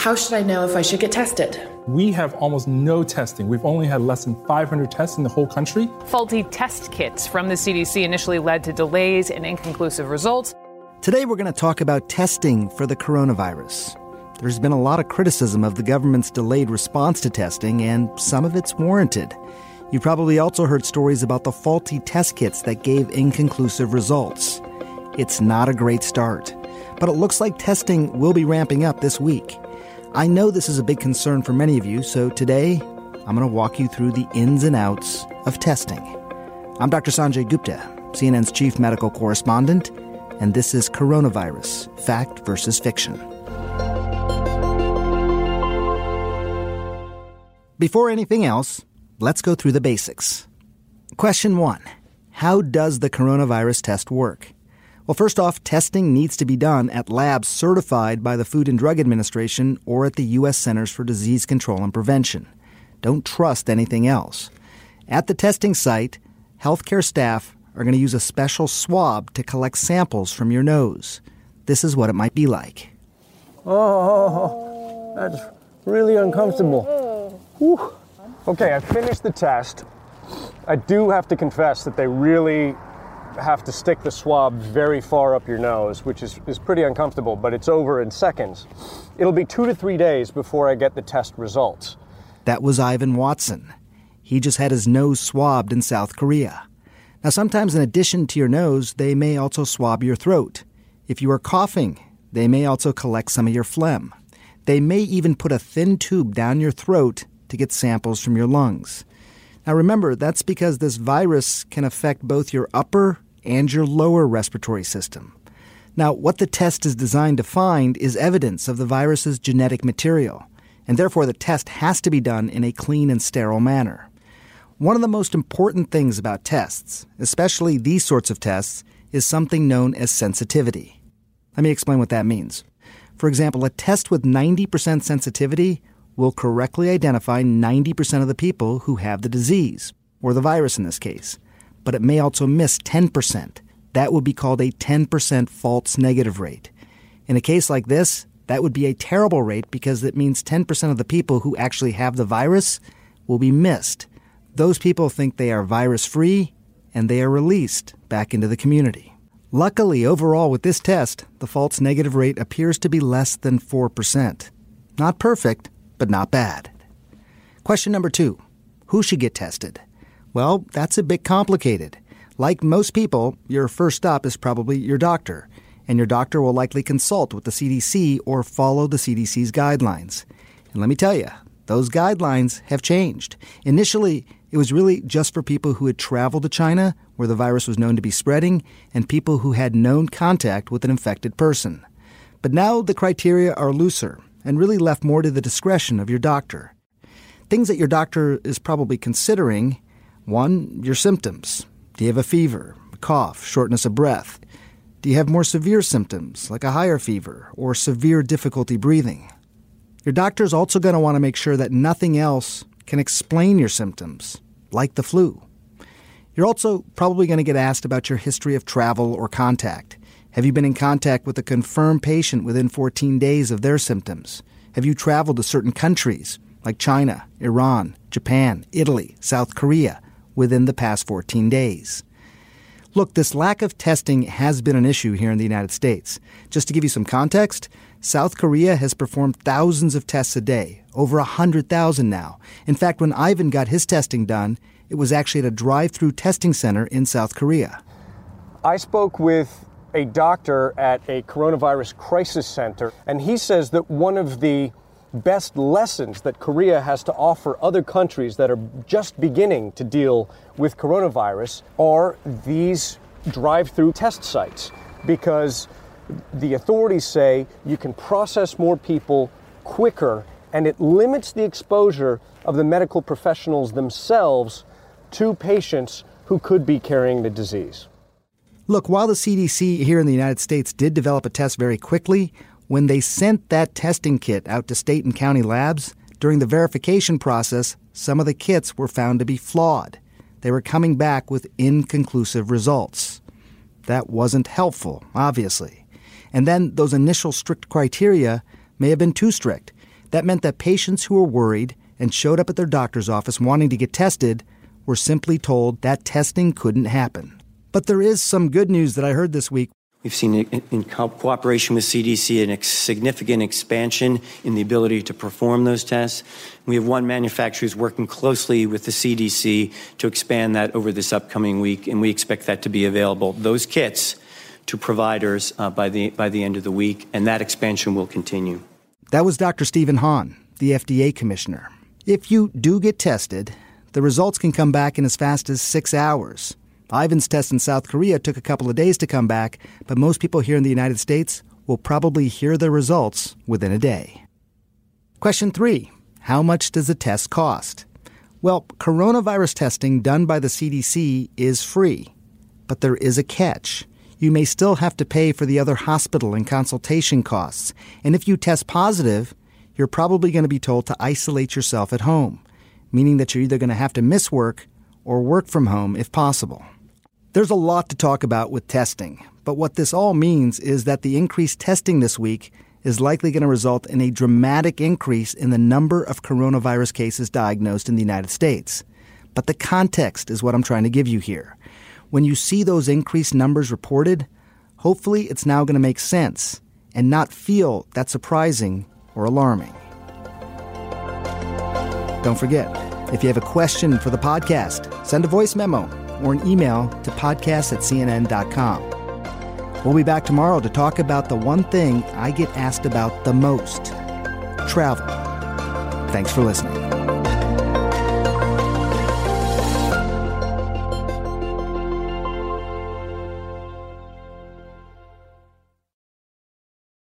How should I know if I should get tested? We have almost no testing. We've only had less than 500 tests in the whole country. Faulty test kits from the CDC initially led to delays and inconclusive results. Today, we're going to talk about testing for the coronavirus. There's been a lot of criticism of the government's delayed response to testing, and some of it's warranted. You've probably also heard stories about the faulty test kits that gave inconclusive results. It's not a great start, but it looks like testing will be ramping up this week. I know this is a big concern for many of you, so today I'm going to walk you through the ins and outs of testing. I'm Dr. Sanjay Gupta, CNN's chief medical correspondent, and this is Coronavirus Fact versus Fiction. Before anything else, Let's go through the basics. Question one How does the coronavirus test work? Well, first off, testing needs to be done at labs certified by the Food and Drug Administration or at the U.S. Centers for Disease Control and Prevention. Don't trust anything else. At the testing site, healthcare staff are going to use a special swab to collect samples from your nose. This is what it might be like. Oh, that's really uncomfortable. Whew. Okay, I finished the test. I do have to confess that they really have to stick the swab very far up your nose, which is, is pretty uncomfortable, but it's over in seconds. It'll be two to three days before I get the test results. That was Ivan Watson. He just had his nose swabbed in South Korea. Now, sometimes in addition to your nose, they may also swab your throat. If you are coughing, they may also collect some of your phlegm. They may even put a thin tube down your throat to get samples from your lungs. Now remember, that's because this virus can affect both your upper and your lower respiratory system. Now, what the test is designed to find is evidence of the virus's genetic material, and therefore the test has to be done in a clean and sterile manner. One of the most important things about tests, especially these sorts of tests, is something known as sensitivity. Let me explain what that means. For example, a test with 90% sensitivity will correctly identify 90% of the people who have the disease, or the virus in this case, but it may also miss 10%. That would be called a 10% false negative rate. In a case like this, that would be a terrible rate because it means 10% of the people who actually have the virus will be missed. Those people think they are virus free and they are released back into the community. Luckily, overall, with this test, the false negative rate appears to be less than 4%. Not perfect, but not bad. Question number two Who should get tested? Well, that's a bit complicated. Like most people, your first stop is probably your doctor, and your doctor will likely consult with the CDC or follow the CDC's guidelines. And let me tell you, those guidelines have changed. Initially, it was really just for people who had traveled to China, where the virus was known to be spreading, and people who had known contact with an infected person. But now the criteria are looser, and really left more to the discretion of your doctor. Things that your doctor is probably considering one, your symptoms. Do you have a fever, a cough, shortness of breath? Do you have more severe symptoms, like a higher fever or severe difficulty breathing? Your doctor is also going to want to make sure that nothing else can explain your symptoms, like the flu. You're also probably going to get asked about your history of travel or contact. Have you been in contact with a confirmed patient within 14 days of their symptoms? Have you traveled to certain countries like China, Iran, Japan, Italy, South Korea within the past 14 days? Look, this lack of testing has been an issue here in the United States. Just to give you some context, South Korea has performed thousands of tests a day, over 100,000 now. In fact, when Ivan got his testing done, it was actually at a drive through testing center in South Korea. I spoke with a doctor at a coronavirus crisis center, and he says that one of the best lessons that Korea has to offer other countries that are just beginning to deal with coronavirus are these drive through test sites because the authorities say you can process more people quicker and it limits the exposure of the medical professionals themselves to patients who could be carrying the disease. Look, while the CDC here in the United States did develop a test very quickly, when they sent that testing kit out to state and county labs, during the verification process, some of the kits were found to be flawed. They were coming back with inconclusive results. That wasn't helpful, obviously. And then those initial strict criteria may have been too strict That meant that patients who were worried and showed up at their doctor's office wanting to get tested were simply told that testing couldn't happen. But there is some good news that I heard this week. We've seen, in cooperation with CDC, a significant expansion in the ability to perform those tests. We have one manufacturer who's working closely with the CDC to expand that over this upcoming week, and we expect that to be available, those kits, to providers uh, by, the, by the end of the week, and that expansion will continue. That was Dr. Stephen Hahn, the FDA commissioner. If you do get tested, the results can come back in as fast as six hours. Ivan's test in South Korea took a couple of days to come back, but most people here in the United States will probably hear the results within a day. Question three How much does a test cost? Well, coronavirus testing done by the CDC is free, but there is a catch. You may still have to pay for the other hospital and consultation costs, and if you test positive, you're probably going to be told to isolate yourself at home, meaning that you're either going to have to miss work or work from home if possible. There's a lot to talk about with testing, but what this all means is that the increased testing this week is likely going to result in a dramatic increase in the number of coronavirus cases diagnosed in the United States. But the context is what I'm trying to give you here. When you see those increased numbers reported, hopefully it's now going to make sense and not feel that surprising or alarming. Don't forget, if you have a question for the podcast, send a voice memo or an email to podcast at cnn.com. We'll be back tomorrow to talk about the one thing I get asked about the most travel. Thanks for listening.